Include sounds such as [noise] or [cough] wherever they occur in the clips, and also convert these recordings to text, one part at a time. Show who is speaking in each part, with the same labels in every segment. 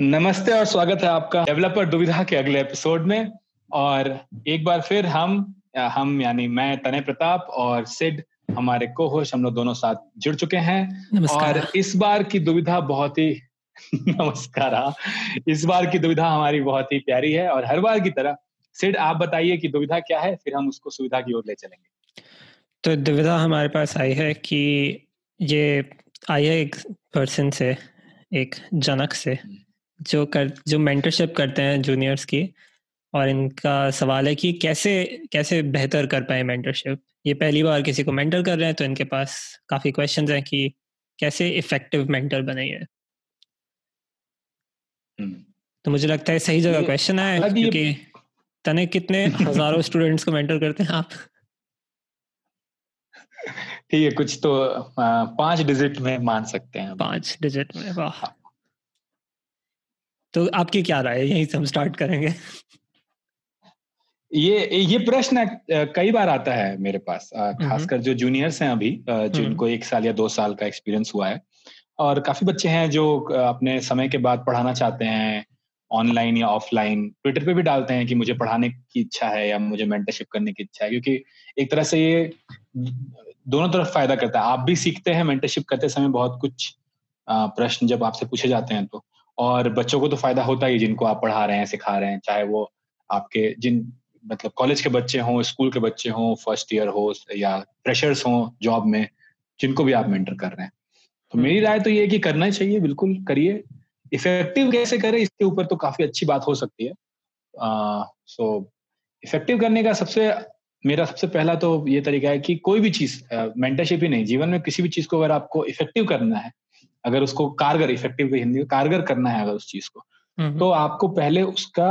Speaker 1: नमस्ते और स्वागत है आपका डेवलपर दुविधा के अगले एपिसोड में। और एक बार फिर हम हम यानी मैं तने प्रताप और सिड हमारे को होस्ट हम लोग दोनों साथ जुड़ चुके हैं। और इस बार की दुविधा बहुत ही [laughs] नमस्कार हाँ। इस बार की दुविधा हमारी बहुत ही प्यारी है और हर बार की तरह सिड आप बताइए कि दुविधा क्या है फिर हम उसको सुविधा की ओर ले चलेंगे।
Speaker 2: तो दुविधा हमारे पास आई है कि ये आई है एक पर्सन से एक जनक से। हम्म। जो कर जो मेंटरशिप करते हैं जूनियर्स की और इनका सवाल है कि कैसे कैसे बेहतर कर पाए मेंटरशिप ये पहली बार किसी को मेंटर कर रहे हैं तो इनके पास काफ़ी क्वेश्चंस हैं कि कैसे इफ़ेक्टिव मेंटर बनाइए। तो मुझे लगता है सही जगह क्वेश्चन है क्योंकि तने कितने हज़ारों [laughs] स्टूडेंट्स को मेंटर करते हैं आप
Speaker 1: ठीक है कुछ तो पाँच डिजिट में मान सकते हैं
Speaker 2: पाँच डिजिट में वाह। तो आपकी क्या राय है? यहीं से हम स्टार्ट करेंगे।
Speaker 1: ये ये प्रश्न कई बार आता है मेरे पास खासकर जो जूनियर्स हैं अभी जिनको एक साल या दो साल का एक्सपीरियंस हुआ है। और काफ़ी बच्चे हैं जो अपने समय के बाद पढ़ाना चाहते हैं ऑनलाइन या ऑफलाइन ट्विटर पे भी डालते हैं कि मुझे पढ़ाने की इच्छा है या मुझे मेंटरशिप करने की इच्छा है क्योंकि एक तरह से ये दोनों तरफ़ फ़ायदा करता है। आप भी सीखते हैं मेंटरशिप करते समय बहुत कुछ प्रश्न जब आपसे पूछे जाते हैं तो। और बच्चों को तो फ़ायदा होता ही जिनको आप पढ़ा रहे हैं सिखा रहे हैं चाहे वो आपके जिन मतलब कॉलेज के बच्चे हों स्कूल के बच्चे हों फ़र्स्ट ईयर हो या फ्रेशर्स हों जॉब में जिनको भी आप मेंटर कर रहे हैं। तो हम्म। मेरी राय तो ये है कि करना ही चाहिए बिल्कुल करिए। इफ़ेक्टिव कैसे करें इसके ऊपर तो काफ़ी अच्छी बात हो सकती है। सो इफ़ेक्टिव करने का सबसे मेरा सबसे पहला तो ये तरीका है कि कोई भी चीज़ मेंटरशिप ही नहीं जीवन में किसी भी चीज़ को अगर आपको इफ़ेक्टिव करना है अगर उसको कारगर इफ़ेक्टिव हिंदी में कारगर करना है अगर उस चीज़ को तो आपको पहले उसका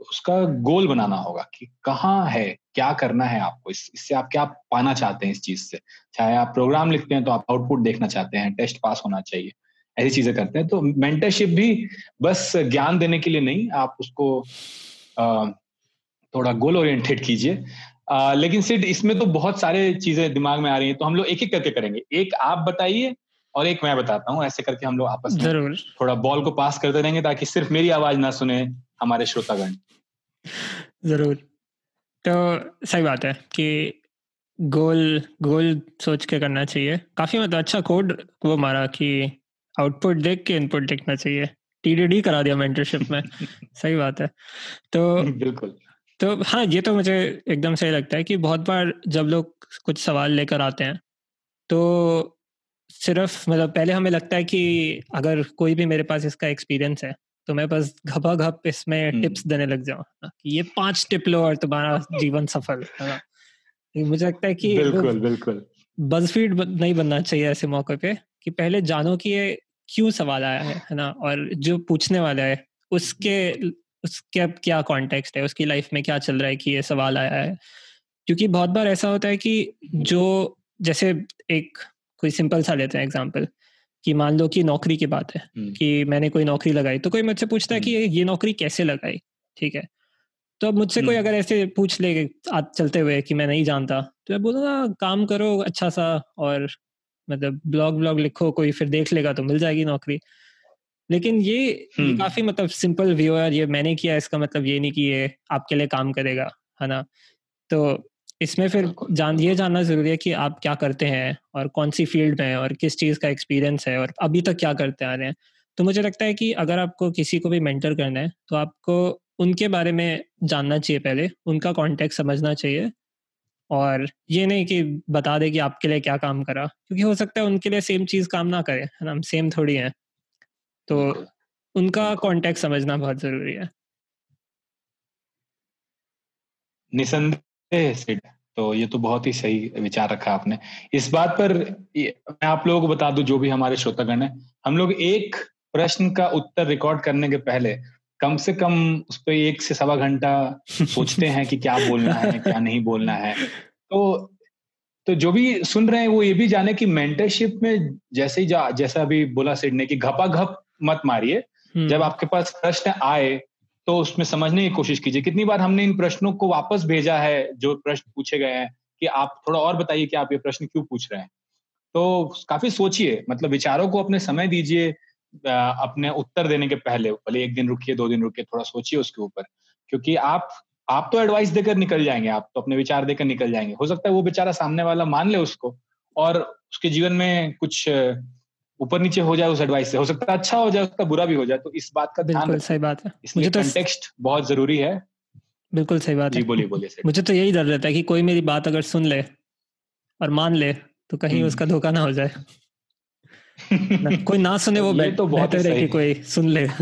Speaker 1: उसका गोल बनाना होगा कि कहाँ है क्या करना है आपको इस, इससे आप क्या पाना चाहते हैं इस चीज़ से। चाहे आप प्रोग्राम लिखते हैं तो आप आउटपुट देखना चाहते हैं टेस्ट पास होना चाहिए ऐसी चीज़ें करते हैं। तो मेंटरशिप भी बस ज्ञान देने के लिए नहीं आप उसको आ, थोड़ा गोल ओरिएंटेड कीजिए। लेकिन सिर्फ़ इसमें तो बहुत सारे चीज़ें दिमाग में आ रही हैं तो हम लोग एक एक करके करेंगे। एक आप बताइए और एक मैं बताता हूँ ऐसे करके हम लोग आपस में ज़रूर। थोड़ा बॉल को पास करते रहेंगे ताकि सिर्फ़ मेरी आवाज़ ना सुने हमारे श्रोतागण।
Speaker 2: ज़रूर। तो सही बात है कि गोल गोल सोच के करना चाहिए। काफ़ी मतलब अच्छा कोड वो मारा कि आउटपुट देख के इनपुट देखना चाहिए। टीडीडी करा दिया मेंटरशिप में। [laughs] सही बात है। तो
Speaker 1: बिल्कुल।
Speaker 2: तो हाँ ये तो मुझे एकदम सही लगता है कि बहुत बार जब लोग कुछ सवाल लेकर आते हैं तो सिर्फ़ मतलब पहले हमें लगता है कि अगर कोई भी मेरे पास इसका एक्सपीरियंस है तो मैं बस घपा घप इसमें टिप्स देने लग जाऊँ। ये पाँच टिप लो और तुम्हारा जीवन सफल है मुझे लगता है कि
Speaker 1: बिल्कुल बिल्कुल।
Speaker 2: बजफीड नहीं बनना चाहिए ऐसे मौके पे कि पहले जानो कि ये क्यों सवाल आया है है ना? और जो पूछने वाला है उसके उसके अब क्या कॉन्टेक्स्ट है? उसकी लाइफ में क्या चल रहा है कि ये सवाल आया है? क्योंकि बहुत बार ऐसा होता है कि जो जैसे एक कोई सिंपल सा लेते हैं एग्ज़ाम्पल कि मान लो कि नौकरी की बात है हम्म। कि मैंने कोई नौकरी लगाई तो कोई मुझसे पूछता है कि हम्म। ये नौकरी कैसे लगाई ठीक है तो अब मुझसे कोई हम्म। अगर ऐसे पूछ ले आज चलते हुए कि मैं नहीं जानता तो मैं बोलूँगा काम करो अच्छा सा और मतलब ब्लॉग ब्लॉग लिखो कोई फिर देख लेगा तो मिल जाएगी नौकरी लेकिन ये, ये काफ़ी मतलब सिंपल व्यू है ये मैंने किया इसका मतलब ये नहीं कि ये आपके लिए काम करेगा है ना तो इसमें फिर जान ये जानना ज़रूरी है कि आप क्या करते हैं और कौन सी फ़ील्ड में और किस चीज़ का एक्सपीरियंस है और अभी तक क्या करते आ रहे हैं। तो मुझे लगता है कि अगर आपको किसी को भी मेंटर करना है तो आपको उनके बारे में जानना चाहिए पहले उनका कॉन्टेक्ट समझना चाहिए और ये नहीं कि बता दे कि आपके लिए क्या काम करा क्योंकि हो सकता है उनके लिए सेम चीज़ काम ना करे है ना? सेम थोड़ी हैं। तो उनका कॉन्टेक्ट समझना बहुत ज़रूरी है।
Speaker 1: निसंदेह तो ये तो बहुत ही सही विचार रखा आपने। इस बात पर मैं आप लोगों को बता दूँ जो भी हमारे श्रोतागण है हम लोग एक प्रश्न का उत्तर रिकॉर्ड करने के पहले कम से कम उस पर एक से सवा घंटा सोचते हैं कि क्या बोलना है क्या नहीं बोलना है। तो तो जो भी सुन रहे हैं वो ये भी जाने कि मेंटरशिप में जैसे ही जा जैसा अभी बोला सिड ने कि घपा घप मत मारिए। हम्म। जब आपके पास प्रश्न आए तो उसमें समझने की कोशिश कीजिए। कितनी बार हमने इन प्रश्नों को वापस भेजा है, जो प्रश्न पूछे गए हैं, कि आप थोड़ा और बताइए कि आप ये प्रश्न क्यों पूछ रहे हैं? तो काफ़ी सोचिए मतलब विचारों को अपने समय दीजिए अपने उत्तर देने के पहले, भले एक दिन रुकिए, दो दिन रुकिए, थोड़ा सोचिए उसके ऊपर। क्योंकि आप आप तो एडवाइस देकर निकल जाएँगे, आप तो अपने विचार देकर निकल जाएँगे। हो सकता है वो बेचारा सामने वाला मान ले उसको, और उसके जीवन में कुछ ऊपर नीचे हो जाए उस एडवाइस से। हो सकता है अच्छा हो जाए उसका बुरा भी हो जाए तो इस बात का ध्यान
Speaker 2: सही बात है।
Speaker 1: मुझे तो कंटेक्स्ट बहुत ज़रूरी है।
Speaker 2: बिल्कुल सही बात
Speaker 1: है। बोलिए बोलिए
Speaker 2: मुझे तो यही डर रहता है कि कोई मेरी बात अगर सुन ले और मान ले तो कहीं हम्म। उसका धोखा ना हो जाए। [laughs] ना, कोई ना सुने वो तो बेहतर है कि कोई सुन ले। [laughs]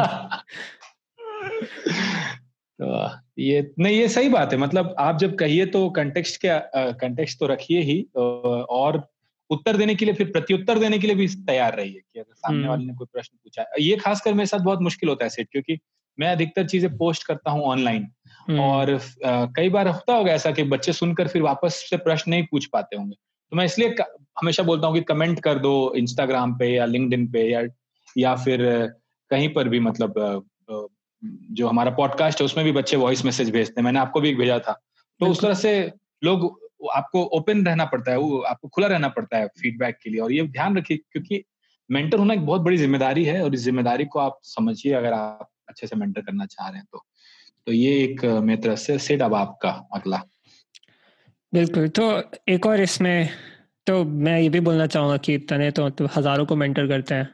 Speaker 1: तो ये नहीं ये सही बात है। मतलब आप जब कहिए तो कंटेक्स्ट के कंटेक्स्ट तो रखिए ही और उत्तर देने के लिए फिर प्रत्युत्तर देने के लिए भी तैयार रहिए कि अगर सामने हम्म। वाले ने कोई प्रश्न पूछा है। ये खासकर मेरे साथ बहुत मुश्किल होता है सेट क्योंकि मैं अधिकतर चीज़ें पोस्ट करता हूँ ऑनलाइन। हम्म। और आ, कई बार होता होगा ऐसा कि बच्चे सुनकर फिर वापस से प्रश्न नहीं पूछ पाते होंगे। तो मैं इसलिए हमेशा बोलता हूँ कि कमेंट कर दो इंस्टाग्राम पे या लिंक्डइन पे या या फिर कहीं पर भी मतलब जो हमारा पॉडकास्ट है उसमें भी बच्चे वॉइस मैसेज भेजते हैं। मैंने आपको भी एक भेजा था। तो उस तरह से लोग आपको ओपन रहना पड़ता है, वो आपको खुला रहना पड़ता है फीडबैक के लिए। और ये ध्यान रखिए क्योंकि मेंटर होना एक बहुत बड़ी ज़िम्मेदारी है और इस ज़िम्मेदारी को आप समझिए अगर आप अच्छे से मेंटर करना चाह रहे हैं तो। तो ये एक मेरी तरफ़ से सेट अब आपका अगला।
Speaker 2: बिल्कुल तो एक और इसमें तो मैं ये भी बोलना चाहूँगा कि तने तो मतलब हज़ारों को मेंटर करते हैं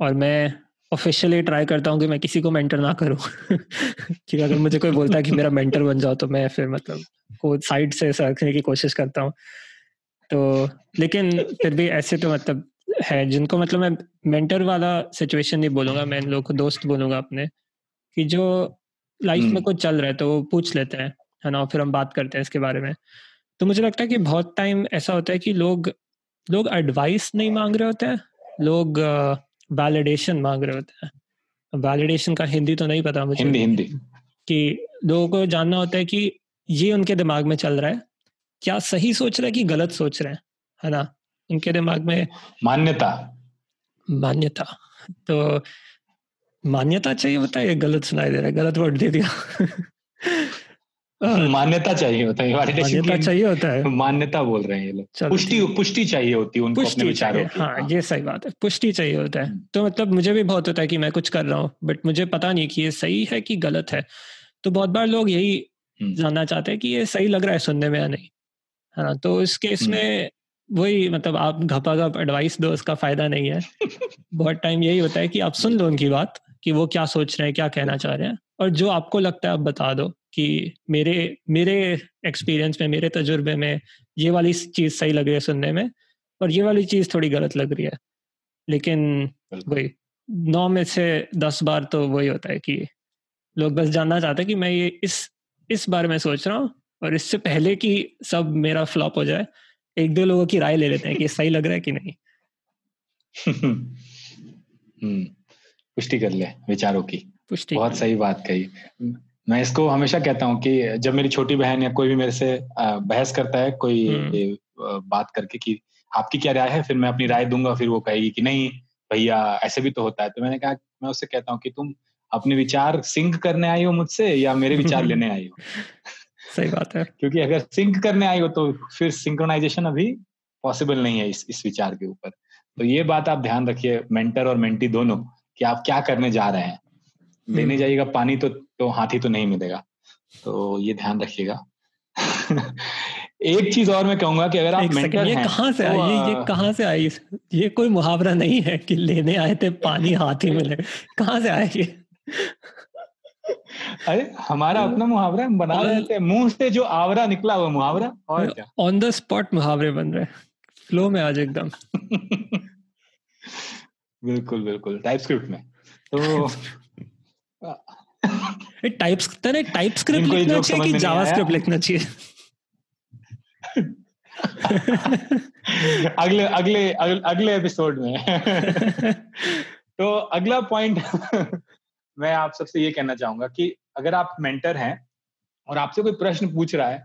Speaker 2: और मैं ऑफिशियली ट्राई करता हूँ कि मैं किसी को मेंटर ना करूँ। [laughs] कि अगर मुझे कोई बोलता है कि मेरा मेंटर बन जाओ तो मैं फिर मतलब को साइड से रखने की कोशिश करता हूँ। तो लेकिन फिर भी ऐसे तो मतलब है जिनको मतलब मैं मेंटर वाला सिचुएशन नहीं बोलूँगा मैं इन लोगों को दोस्त बोलूँगा अपने कि जो लाइफ में हम्म। कुछ चल रहा है तो वो पूछ लेते हैं है ना फिर हम बात करते हैं इसके बारे में। तो मुझे लगता है कि बहुत टाइम ऐसा होता है कि लोग लोग एडवाइस नहीं मांग रहे होते हैं लोग वैलिडेशन मांग रहे होते हैं। वैलिडेशन का हिंदी तो नहीं पता मुझे।
Speaker 1: हिंदी हिंदी।
Speaker 2: कि लोगों को जानना होता है कि ये उनके दिमाग में चल रहा है। क्या सही सोच रहे हैं कि गलत सोच रहे हैं? है ना? उनके दिमाग में
Speaker 1: मान्यता।
Speaker 2: मान्यता। तो मान्यता चाहिए होता है गलत सुनाई दे रहा है? गलत वर्ड दे दिया। [laughs]
Speaker 1: मान्यता चाहिए होता है
Speaker 2: मान्यता चाहिए होता है।
Speaker 1: मान्यता बोल रहे हैं ये लोग। पुष्टि पुष्टि चाहिए होती है उनको अपने विचारों
Speaker 2: की। हाँ ये सही बात है। पुष्टि चाहिए होता है। हम्म। तो मतलब मुझे भी बहुत होता है कि मैं कुछ कर रहा हूँ बट मुझे पता नहीं कि ये सही है कि गलत है। तो बहुत बार लोग यही। जानना चाहते हैं कि ये सही लग रहा है सुनने में या नहीं। है ना? तो इस केस हम्म। में वही मतलब आप घपा घप एडवाइस दो उसका फ़ायदा नहीं है। [laughs] बहुत टाइम यही होता है कि आप सुन लो उनकी बात कि वो क्या सोच रहे हैं क्या कहना चाह रहे हैं और जो आपको लगता है आप बता दो कि मेरे मेरे एक्सपीरियंस में मेरे तजुर्बे में ये वाली चीज़ सही लग रही है सुनने में और ये वाली चीज़ थोड़ी गलत लग रही है। लेकिन वही नौ में से दस बार तो वही होता है कि लोग बस जानना चाहते हैं कि मैं ये इस इस बारे में सोच रहा हूँ और इससे पहले कि सब मेरा फ्लॉप हो जाए एक दो लोगों की राय ले लेते हैं कि सही लग रहा है कि नहीं। [laughs]
Speaker 1: हम्म, पुष्टि कर ले विचारों की। पुष्टि बहुत सही बात कही। मैं इसको हमेशा कहता हूँ कि जब मेरी छोटी बहन या कोई भी मेरे से बहस करता है कोई हम्म। बात करके कि आपकी क्या राय है फिर मैं अपनी राय दूँगा फिर वो कहेगी कि नहीं भैया ऐसे भी तो होता है। तो मैंने कहा मैं उससे कहता हूँ कि तुम अपने विचार सिंक करने आई हो मुझसे या मेरे विचार [laughs] लेने आई हो?
Speaker 2: सही बात है।
Speaker 1: क्योंकि अगर सिंक करने आई हो तो फिर सिंक्रोनाइजेशन अभी पॉसिबल नहीं है इस इस विचार के ऊपर। तो ये बात आप ध्यान रखिए मेंटर और मेंटी दोनों कि आप क्या करने जा रहे हैं। लेने हम्म। जाइएगा पानी तो तो हाथी तो नहीं मिलेगा। तो ये ध्यान रखिएगा। [laughs] एक चीज़ और मैं कहूँगा कि अगर आप मेंटर
Speaker 2: ये कहाँ से तो, आई? ये कहाँ से आई? ये कोई मुहावरा नहीं है कि लेने आए थे पानी हाथी मिले। कहाँ से आए ये? [laughs]
Speaker 1: अरे हमारा अपना मुहावरा हम बना रहे थे। मुँह से जो आवरा निकला वो मुहावरा और क्या?
Speaker 2: ऑन द स्पॉट मुहावरे बन रहे फ्लो में आज एकदम। [laughs]
Speaker 1: बिल्कुल बिल्कुल टाइप स्क्रिप्ट में। तो
Speaker 2: टाइप तने टाइप स्क्रिप्ट लिखना चाहिए कि जावा स्क्रिप्ट लिखना चाहिए?
Speaker 1: अगले अगले अगले एपिसोड में। [laughs] तो अगला पॉइंट मैं आप सबसे ये कहना चाहूँगा कि अगर आप मेंटर हैं और आपसे कोई प्रश्न पूछ रहा है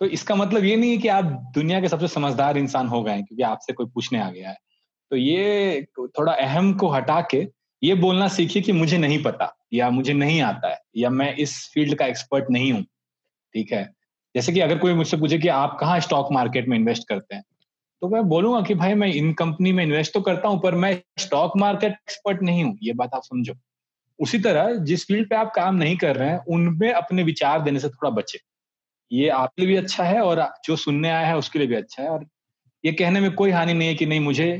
Speaker 1: तो इसका मतलब ये नहीं है कि आप दुनिया के सबसे समझदार इंसान हो गए क्योंकि आपसे कोई पूछने आ गया है। तो ये थोड़ा अहम को हटा के ये बोलना सीखिए कि मुझे नहीं पता या मुझे नहीं आता है या मैं इस फ़ील्ड का एक्सपर्ट नहीं हूँ, ठीक है? जैसे कि अगर कोई मुझसे पूछे कि आप कहाँ स्टॉक मार्केट में इन्वेस्ट करते हैं तो मैं बोलूँगा कि भाई मैं इन कंपनी में इन्वेस्ट तो करता हूँ, पर मैं स्टॉक मार्केट एक्सपर्ट नहीं हूँ। ये बात आप समझो। उसी तरह जिस फ़ील्ड पे आप काम नहीं कर रहे हैं उनमें अपने विचार देने से थोड़ा बचे। ये आपके लिए भी अच्छा है और जो सुनने आया है उसके लिए भी अच्छा है। और ये कहने में कोई हानि नहीं है कि नहीं मुझे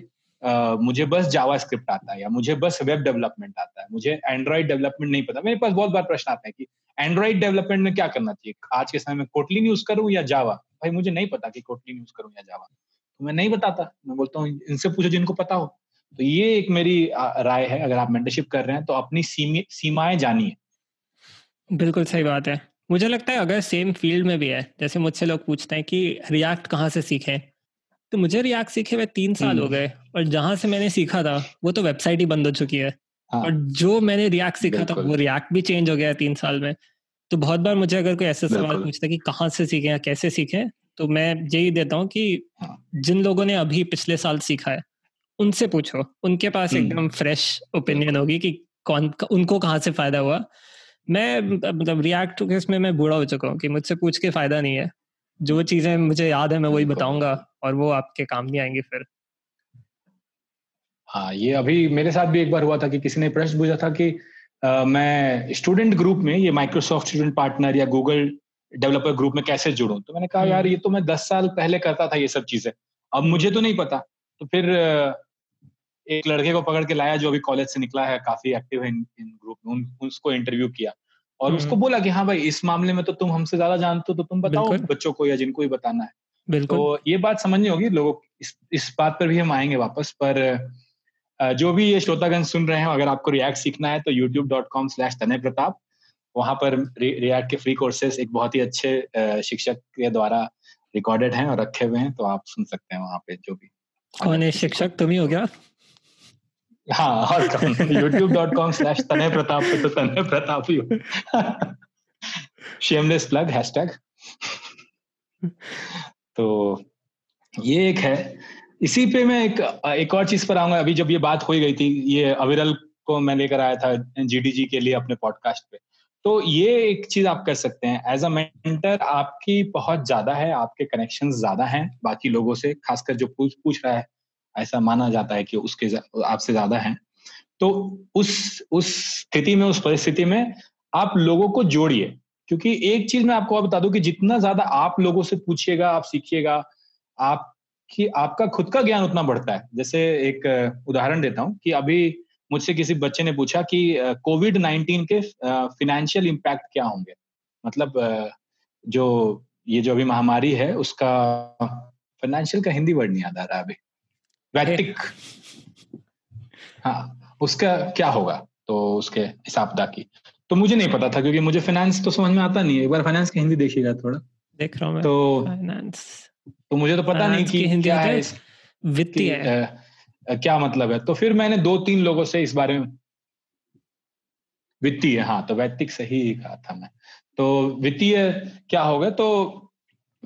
Speaker 1: आ, मुझे बस जावा स्क्रिप्ट आता है या मुझे बस वेब डेवलपमेंट आता है। मुझे एंड्रॉइड डेवलपमेंट नहीं पता। मेरे पास बहुत बार प्रश्न आता है कि एंड्रॉइड डेवलपमेंट में क्या करना चाहिए? आज के समय में कोटलिन यूज़ करूँ या जावा भाई मुझे नहीं पता कि कोटलिन यूज़ करूँ या जावा तो मैं नहीं बताता। मैं बोलता हूँ इनसे पूछो जिनको पता हो। तो ये एक मेरी राय है अगर आप मेंटरशिप कर रहे हैं तो अपनी सीमाएँ जानिए।
Speaker 2: बिल्कुल सही बात है। मुझे लगता है अगर सेम फ़ील्ड में भी है जैसे मुझसे लोग पूछते हैं कि रिएक्ट कहाँ से सीखे? तो मुझे रिएक्ट सीखे हुए तीन साल हो हम्म। गए और जहाँ से मैंने सीखा था वो तो वेबसाइट ही बंद हो चुकी है। हाँ, और जो मैंने रिएक्ट सीखा था वो रिएक्ट भी चेंज हो गया तीन साल में। तो बहुत बार मुझे अगर कोई ऐसा सवाल पूछता है कि कहाँ से सीखे या कैसे सीखे तो मैं यही देता हूँ कि हाँ। जिन लोगों ने अभी पिछले साल सीखा है उनसे पूछो उनके पास हम्म। एकदम फ्रेश ओपिनियन होगी कि कौन उनको कहाँ से फ़ायदा हुआ। मैं मतलब रिएक्ट में मैं बूढ़ा हो चुका हूँ कि मुझसे पूछ के फ़ायदा नहीं है। जो चीज़ें मुझे याद है मैं वही बताऊँगा और वो आपके काम नहीं आएँगे फिर।
Speaker 1: हाँ ये अभी मेरे साथ भी एक बार हुआ था कि किसी ने प्रश्न पूछा था कि आ, मैं स्टूडेंट ग्रुप में ये माइक्रोसॉफ्ट स्टूडेंट पार्टनर या गूगल डेवलपर ग्रुप में कैसे जुड़ूं? तो मैंने कहा यार हम्म। ये तो मैं दस साल पहले करता था ये सब चीज़ें। अब मुझे तो नहीं पता। तो फिर एक लड़के को पकड़ के लाया जो अभी कॉलेज से निकला है काफ़ी एक्टिव है इन, इन ग्रुप में। उन, उसको इंटरव्यू किया। और उसको हम्म। बोला कि हाँ भाई इस मामले में तो तुम हमसे ज़्यादा जानते हो तो तुम बताओ बच्चों को या जिनको भी बताना है। तो ये बात समझनी होगी लोगों इस, इस बात पर भी हम आएँगे वापस पर जो भी ये श्रोतागण सुन रहे हैं अगर आपको रिएक्ट सीखना है तो यूट्यूब डॉट कॉम स्लैश तनय प्रताप वहाँ पर रिएक्ट के फ्री कोर्सेज एक बहुत ही अच्छे शिक्षक के द्वारा रिकॉर्डेड हैं और रखे हुए हैं तो आप सुन सकते हैं वहाँ पे जो भी।
Speaker 2: कौन है शिक्षक? तुम ही हो गया
Speaker 1: हाँ यूट्यूब डॉट कॉम स्लैश तनय प्रताप तो तनय प्रताप ही शेमलेस प्लग हैशटैग तो ये एक है। इसी पे मैं एक एक और चीज़ पर आऊँगा। अभी जब ये बात हो गई थी, ये अविरल को मैं लेकर आया था जीडीजी के लिए अपने पॉडकास्ट पे। तो ये एक चीज़ आप कर सकते हैं। एज अ मेंटर आपकी बहुत ज़्यादा है, आपके कनेक्शन ज़्यादा हैं बाकी लोगों से, खासकर जो पूछ पूछ रहा है। ऐसा माना जाता है कि उसके आपसे ज़्यादा है। तो उस उस स्थिति में, उस परिस्थिति में आप लोगों को जोड़िए। क्योंकि एक चीज़ मैं आपको बता दूँ कि जितना ज़्यादा आप लोगों से पूछिएगा, आप सीखिएगा आप कि आपका खुद का ज्ञान उतना बढ़ता है। जैसे एक उदाहरण देता हूँ कि अभी मुझसे किसी बच्चे ने पूछा कि कोविड नाइन्टीन के फिनेंशियल इम्पैक्ट क्या होंगे? मतलब जो, ये जो अभी महामारी है, उसका फाइनेंशियल का हिंदी वर्ड नहीं याद आ रहा अभी। वैक्टिक हाँ उसका क्या होगा? तो उसके हिसाब की तो मुझे नहीं पता था क्योंकि मुझे फाइनेंस तो समझ में आता नहीं है। एक बार फाइनेंस की हिंदी देखिएगा थोड़ा।
Speaker 2: देख रहा हूँ
Speaker 1: तो फाइनेंस तो मुझे तो पता नहीं कि हिंदी क्या है वित्तीय क्या मतलब है? तो फिर मैंने दो तीन लोगों से इस बारे में वित्तीय हाँ तो वैतिक सही कहा था मैं। तो वित्तीय क्या होगा? तो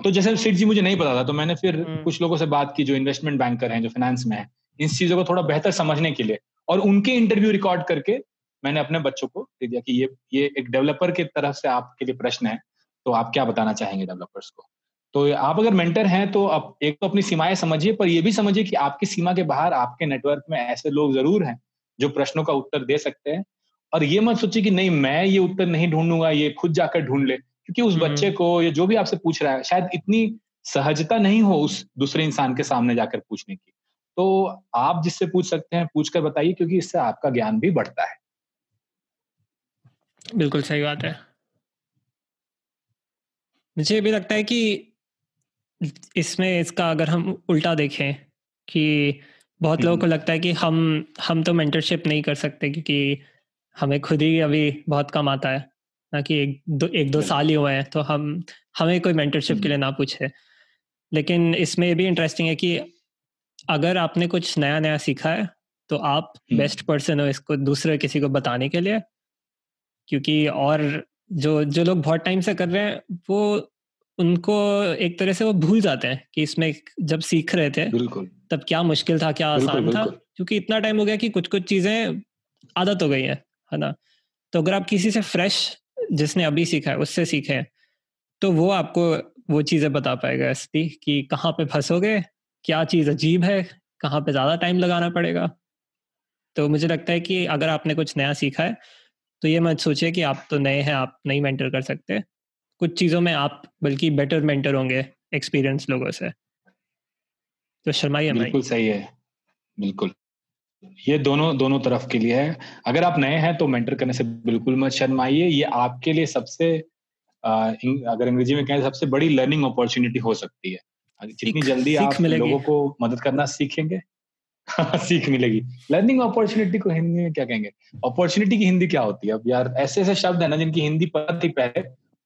Speaker 1: तो जैसे सिट जी मुझे नहीं पता था तो मैंने फिर हम्म। कुछ लोगों से बात की जो इन्वेस्टमेंट बैंकर हैं जो फाइनेंस में है इन चीज़ों को थोड़ा बेहतर समझने के लिए। और उनके इंटरव्यू रिकॉर्ड करके मैंने अपने बच्चों को दे दिया कि ये ये एक डेवलपर की तरफ़ से आपके लिए प्रश्न है तो आप क्या बताना चाहेंगे डेवलपर्स को? तो आप अगर मेंटर हैं तो आप एक तो अपनी सीमाएँ समझिए पर यह भी समझिए कि आपकी सीमा के बाहर आपके नेटवर्क में ऐसे लोग ज़रूर हैं जो प्रश्नों का उत्तर दे सकते हैं। और ये मत सोचिए कि नहीं मैं ये उत्तर नहीं ढूंढूँगा ये खुद जाकर ढूंढ ले। क्योंकि उस बच्चे को या जो भी आपसे पूछ रहा है शायद इतनी सहजता नहीं हो उस दूसरे इंसान के सामने जाकर पूछने की। तो आप जिससे पूछ सकते हैं पूछ कर बताइए क्योंकि इससे आपका ज्ञान भी बढ़ता है।
Speaker 2: बिल्कुल सही बात है। मुझे भी लगता है कि इसमें इसका अगर हम उल्टा देखें कि बहुत लोगों को हम्म। लगता है कि हम हम तो मेंटरशिप नहीं कर सकते क्योंकि हमें खुद ही अभी बहुत कम आता है। ना कि एक दो एक दो साल ही हुए हैं तो हम हमें कोई मेंटरशिप के लिए हम्म। ना पूछे। लेकिन इसमें भी इंटरेस्टिंग है कि अगर आपने कुछ नया नया सीखा है तो आप बेस्ट हम्म। पर्सन हो इसको दूसरे किसी को बताने के लिए। क्योंकि और जो जो लोग बहुत टाइम से कर रहे हैं वो उनको एक तरह से वो भूल जाते हैं कि इसमें जब सीख रहे थे तब क्या मुश्किल था क्या आसान था? क्योंकि इतना टाइम हो गया कि कुछ कुछ चीज़ें आदत हो गई है है ना? तो अगर आप किसी से फ्रेश जिसने अभी सीखा है, उससे सीखे तो वो आपको वो चीज़ें बता पाएगा असली कि कहाँ पे फंसोगे, क्या चीज़ अजीब है, कहाँ पे ज़्यादा टाइम लगाना पड़ेगा। तो मुझे लगता है कि अगर आपने कुछ नया सीखा है तो ये मत सोचिए कि आप तो नए हैं, आप नहीं मेंटर कर सकते। कुछ चीज़ों में आप बल्कि बेटर मेंटर होंगे एक्सपीरियंस लोगों से। तो शर्माइए
Speaker 1: बिल्कुल सही है। बिल्कुल। ये दोनों दोनों तरफ़ के लिए है। अगर आप नए हैं तो मेंटर करने से बिल्कुल मत शर्माइए। ये आपके लिए सबसे आ, अगर अंग्रेज़ी में कहें सबसे बड़ी लर्निंग अपॉर्चुनिटी हो सकती है। जितनी जल्दी आप लोगों को मदद करना सीखेंगे [laughs] सीख मिलेगी। लर्निंग अपॉर्चुनिटी को हिंदी में क्या कहेंगे? अपॉर्चुनिटी की हिंदी क्या होती है? अब यार ऐसे ऐसे शब्द है ना जिनकी हिंदी पता थी पहले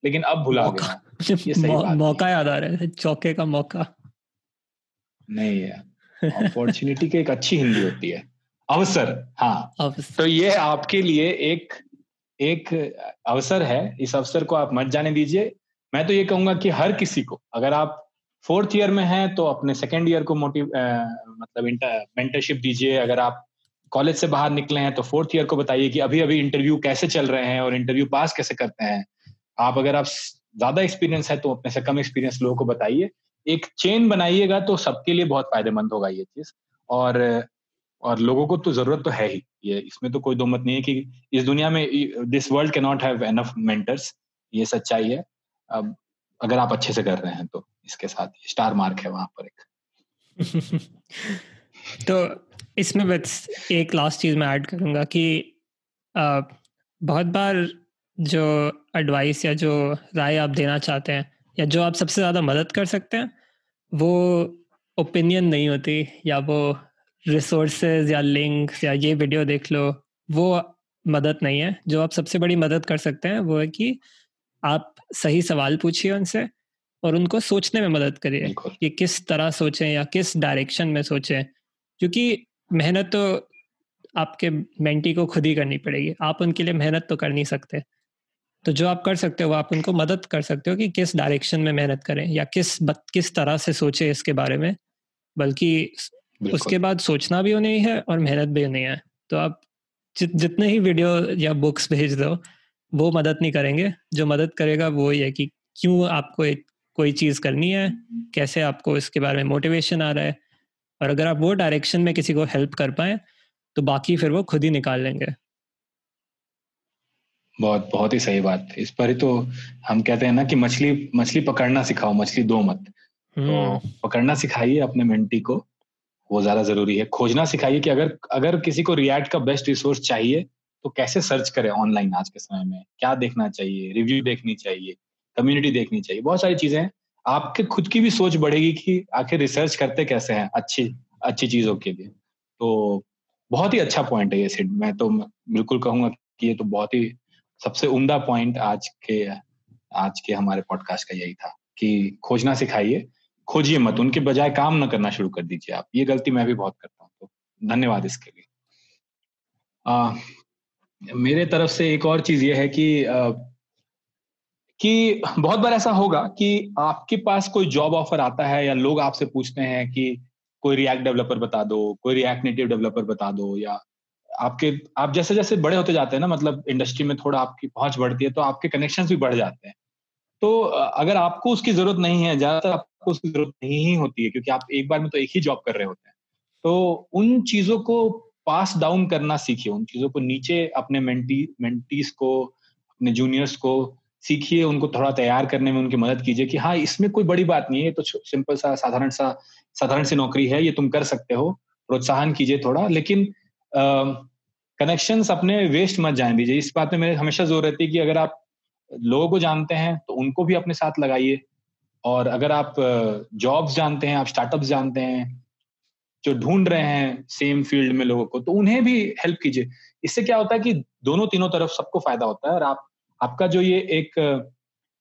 Speaker 1: लेकिन अब भुला गया [laughs]
Speaker 2: मौका। याद आ रहा है चौके का मौका।
Speaker 1: नहीं है अपॉर्चुनिटी की एक अच्छी हिंदी होती है। अवसर हाँ। अवसर। तो ये आपके लिए एक एक अवसर है। इस अवसर को आप मत जाने दीजिए। मैं तो ये कहूँगा कि हर किसी को अगर आप फोर्थ ईयर में हैं तो अपने सेकेंड ईयर को मोटिव मतलब मेंटरशिप दीजिए। अगर आप कॉलेज से बाहर निकले हैं तो फोर्थ ईयर को बताइए कि अभी अभी इंटरव्यू कैसे चल रहे हैं और इंटरव्यू पास कैसे करते हैं। आप अगर आप ज़्यादा एक्सपीरियंस है तो अपने से कम एक्सपीरियंस लोगों को बताइए। एक चेन बनाइएगा तो सबके लिए बहुत फ़ायदेमंद होगा ये चीज़। और और लोगों को तो ज़रूरत तो है ही। ये इसमें तो कोई दो मत नहीं है कि इस दुनिया में this world cannot have enough mentors ये सच्चाई है। अब अगर आप अच्छे से कर रहे हैं तो इसके साथ स्टार मार्क है वहाँ पर एक। [laughs]
Speaker 2: तो इसमें बस एक लास्ट चीज़ मैं ऐड करूँगा कि बहुत बार जो एडवाइस या जो राय आप देना चाहते हैं या जो आप सबसे ज़्यादा मदद कर सकते हैं, वो ओपिनियन नहीं होती या वो रिसोर्सेज या लिंक्स या ये वीडियो देख लो वो मदद नहीं है। जो आप सबसे बड़ी मदद कर सकते हैं वो है कि आप सही सवाल पूछिए उनसे और उनको सोचने में मदद करिए कि किस तरह सोचें या किस डायरेक्शन में सोचें। क्योंकि मेहनत तो आपके मेंटी को खुद ही करनी पड़ेगी। आप उनके लिए मेहनत तो कर नहीं सकते। तो जो आप कर सकते हो आप उनको मदद कर सकते हो कि किस डायरेक्शन में मेहनत करें या किस किस तरह से सोचे इसके बारे में। बल्कि उसके बाद सोचना भी उन्हें है और मेहनत भी उन्हें है। तो आप जित जितने ही वीडियो या बुक्स भेज दो वो मदद नहीं करेंगे। जो मदद करेगा वो है कि क्यों आपको एक कोई चीज़ करनी है कैसे आपको इसके बारे में मोटिवेशन आ रहा है। और अगर आप वो डायरेक्शन में किसी को हेल्प कर पाए तो बाकी फिर वो खुद ही निकाल लेंगे।
Speaker 1: बहुत बहुत ही सही बात। इस पर ही तो हम कहते हैं ना कि मछली मछली पकड़ना सिखाओ मछली दो मत। तो हम्म। पकड़ना सिखाइए अपने मेंटी को। वो ज़्यादा ज़रूरी है। खोजना सिखाइए कि अगर अगर किसी को रिएक्ट का बेस्ट रिसोर्स चाहिए तो कैसे सर्च करें ऑनलाइन आज के समय में? क्या देखना चाहिए? रिव्यू देखनी चाहिए कम्युनिटी देखनी चाहिए, बहुत सारी चीज़ें हैं। आपके खुद की भी सोच बढ़ेगी कि आखिर रिसर्च करते कैसे हैं अच्छी अच्छी चीज़ों के लिए। तो बहुत ही अच्छा पॉइंट है ये सिड मैं तो बिल्कुल कहूँगा कि ये तो बहुत ही सबसे उम्दा पॉइंट आज के आज के हमारे पॉडकास्ट का यही था कि खोजना सिखाइए। खोजिए मत उनके बजाय काम ना करना शुरू कर दीजिए आप। ये गलती मैं भी बहुत करता हूँ तो धन्यवाद इसके लिए। आ, मेरे तरफ़ से एक और चीज़ ये है कि आ, कि बहुत बार ऐसा होगा कि आपके पास कोई जॉब ऑफ़र आता है या लोग आपसे पूछते हैं कि कोई रिएक्ट डेवलपर बता दो कोई रिएक्ट नेटिव डेवलपर बता दो या आपके आप जैसे जैसे बड़े होते जाते हैं ना मतलब इंडस्ट्री में थोड़ा आपकी पहुँच बढ़ती है तो आपके कनेक्शन भी बढ़ जाते हैं। तो अगर आपको उसकी ज़रूरत नहीं है ज़्यादातर आपको उसकी ज़रूरत नहीं ही होती है, क्योंकि आप एक बार में तो एक ही जॉब कर रहे होते हैं। तो उन चीज़ों को पास डाउन करना सीखिए, उन चीज़ों को नीचे अपने मेंटी मेंटीज को, अपने जूनियर्स को सीखिए, उनको थोड़ा तैयार करने में उनकी मदद कीजिए कि हाँ इसमें कोई बड़ी बात नहीं है तो सिंपल सा, साधारण सा, साधारण सी नौकरी है, ये तुम कर सकते हो, प्रोत्साहन कीजिए थोड़ा, लेकिन कनेक्शन अपने वेस्ट मत जाने दीजिए। इस बात में मेरे हमेशा ज़ोर रहती है कि अगर आप लोगों को जानते हैं तो उनको भी अपने साथ लगाइए। और अगर आप जॉब्स जानते हैं आप स्टार्टअप्स जानते हैं जो ढूंढ रहे हैं सेम फ़ील्ड में लोगों को तो उन्हें भी हेल्प कीजिए। इससे क्या होता है कि दोनों तीनों तरफ़ सबको फ़ायदा होता है और आप आपका जो ये एक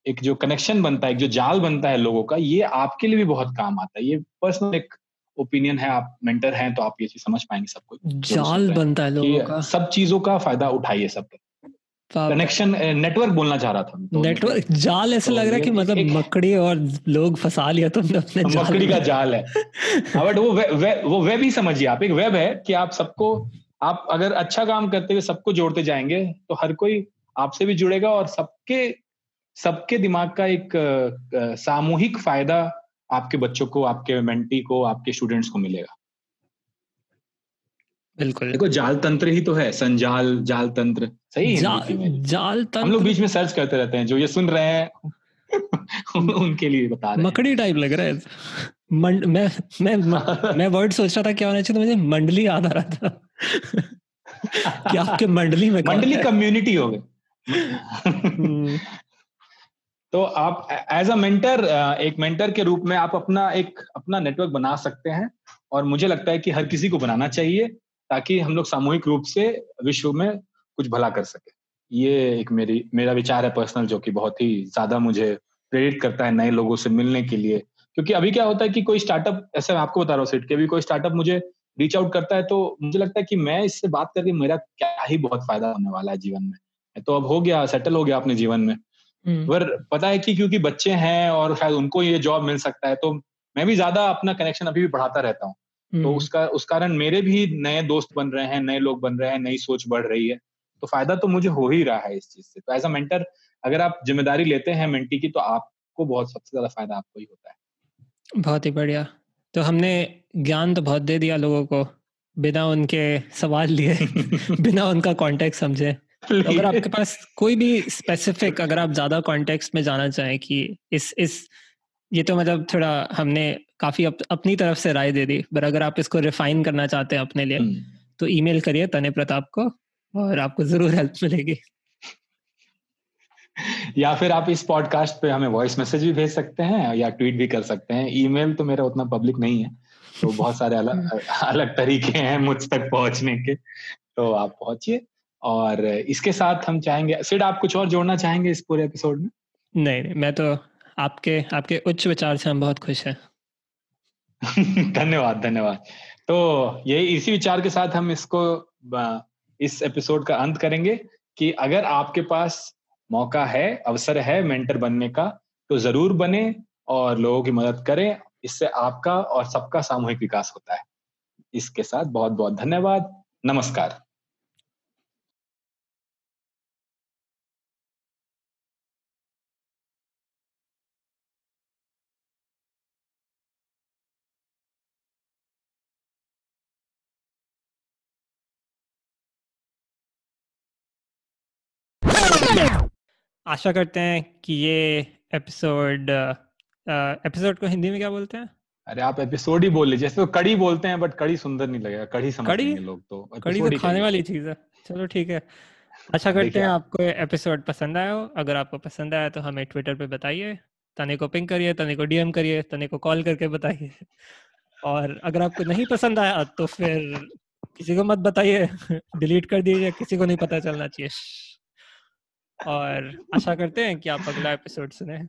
Speaker 1: एक जो कनेक्शन बनता है एक जो जाल बनता है लोगों का ये आपके लिए भी बहुत काम आता है। ये पर्सनल एक ओपिनियन है आप मेंटर हैं तो आप ये चीज़ समझ पाएँगे सबको।
Speaker 2: जाल बनता है लोगों का
Speaker 1: सब चीज़ों का फ़ायदा उठाइए सब कनेक्शन नेटवर्क बोलना चाह रहा था
Speaker 2: तो नेटवर्क जाल ऐसा लग रहा है कि मतलब मकड़ी और लोग फंसा लिया तुमने अपने
Speaker 1: जाल मकड़ी का जाल है। बट हाँ, वो वे, वे, वो वेब ही समझिए आप एक वेब है कि आप सबको आप अगर अच्छा काम करते हुए सबको जोड़ते जाएँगे तो हर कोई आपसे भी जुड़ेगा और सबके सबके दिमाग का एक सामूहिक फ़ायदा आपके बच्चों को आपके मेंटी को आपके स्टूडेंट्स को मिलेगा।
Speaker 2: बिल्कुल।
Speaker 1: देखो जाल तंत्र ही तो है संजाल जाल तंत्र सही
Speaker 2: जा, जाल तंत्र
Speaker 1: हम लोग बीच में सर्च करते रहते हैं जो ये सुन रहे हैं [laughs] उनके लिए बता रहे
Speaker 2: मकड़ी टाइप लग रहा है। मंड मैं मैं [laughs] मैं वर्ड सोच रहा था क्या होना चाहिए तो मुझे मंडली याद आ रहा था। [laughs] कि आपके मंडली में
Speaker 1: मंडली कम्युनिटी हो गए। हम्म। तो आप एज अ मेंटर एक मेंटर के रूप में आप अपना एक अपना नेटवर्क बना सकते हैं और मुझे लगता है कि हर किसी को बनाना चाहिए। ताकि हम लोग सामूहिक रूप से विश्व में कुछ भला कर सके। ये एक मेरी मेरा विचार है पर्सनल जो कि बहुत ही ज़्यादा मुझे प्रेरित करता है नए लोगों से मिलने के लिए। क्योंकि अभी क्या होता है कि कोई स्टार्टअप ऐसे मैं आपको बता रहा हूँ सेट के अभी कोई स्टार्टअप मुझे रीच आउट करता है तो मुझे लगता है कि मैं इससे बात करके मेरा क्या ही बहुत फ़ायदा होने वाला है जीवन में। तो अब हो गया सेटल हो गया अपने जीवन में। हम्म। पर पता है कि क्योंकि बच्चे हैं और शायद उनको ये जॉब मिल सकता है तो मैं भी ज़्यादा अपना कनेक्शन अभी भी बढ़ाता रहता हूँ। तो हम्म। उसका उस कारण मेरे भी नए दोस्त बन रहे हैं नए लोग बन रहे हैं नई सोच बढ़ रही है। तो फ़ायदा तो मुझे हो ही रहा है इस चीज़ से। तो एज अ मेंटर अगर आप ज़िम्मेदारी लेते हैं मेंटी की तो आपको बहुत सबसे ज़्यादा फ़ायदा आपको ही होता है।
Speaker 2: बहुत ही बढ़िया। तो हमने ज्ञान तो बहुत दे दिया लोगों को बिना उनके सवाल लिए [laughs] बिना उनका कॉन्टेक्ट समझे। तो अगर आपके पास कोई भी स्पेसिफिक अगर आप ज़्यादा कॉन्टेक्स्ट में जाना चाहें कि इस इस ये तो मतलब थोड़ा हमने काफ़ी अप, अपनी तरफ़ से राय दे दी पर अगर आप इसको रिफाइन करना चाहते हैं अपने लिए हम्म। तो ईमेल करिए तने प्रताप को और आपको ज़रूर हेल्प मिलेगी।
Speaker 1: या फिर आप इस पॉडकास्ट पे हमें वॉइस मैसेज भी भेज सकते हैं या ट्वीट भी कर सकते हैं। ईमेल तो मेरा उतना पब्लिक नहीं है तो बहुत सारे अलग हम्म। अलग तरीके हैं मुझ तक पहुँचने के। तो आप पहुंचिए और इसके साथ हम चाहेंगे सिड आप कुछ और जोड़ना चाहेंगे इस पूरे एपिसोड में?
Speaker 2: नहीं नहीं मैं तो आपके आपके उच्च विचार से हम बहुत खुश हैं। [laughs]
Speaker 1: धन्यवाद धन्यवाद। तो यही इसी विचार के साथ हम इसको इस एपिसोड का अंत करेंगे कि अगर आपके पास मौका है, अवसर है मेंटर बनने का तो ज़रूर बने और लोगों की मदद करें। इससे आपका और सबका सामूहिक विकास होता है। इसके साथ बहुत बहुत धन्यवाद। नमस्कार।
Speaker 2: आशा करते हैं कि ये एपिसोड एपिसोड को हिंदी में क्या बोलते हैं?
Speaker 1: अरे आप एपिसोड ही बोल लीजिए। तो कड़ी बोलते हैं बट कड़ी सुंदर नहीं लगेगा। कड़ी समझ कड़ी लोग तो।
Speaker 2: कड़ी तो खाने वाली चीज़ है। चलो ठीक है। आशा करते हैं आपको एपिसोड पसंद आया हो। अगर आपको पसंद आया तो हमें ट्विटर पे बताइए। तने को पिंक करिए तने को डीएम करिए तने को कॉल करके बताइए। और अगर आपको नहीं पसंद आया तो फिर किसी को मत बताइए। [laughs] डिलीट कर दीजिए। किसी को नहीं पता चलना चाहिए। और आशा करते हैं कि आप अगला एपिसोड सुने।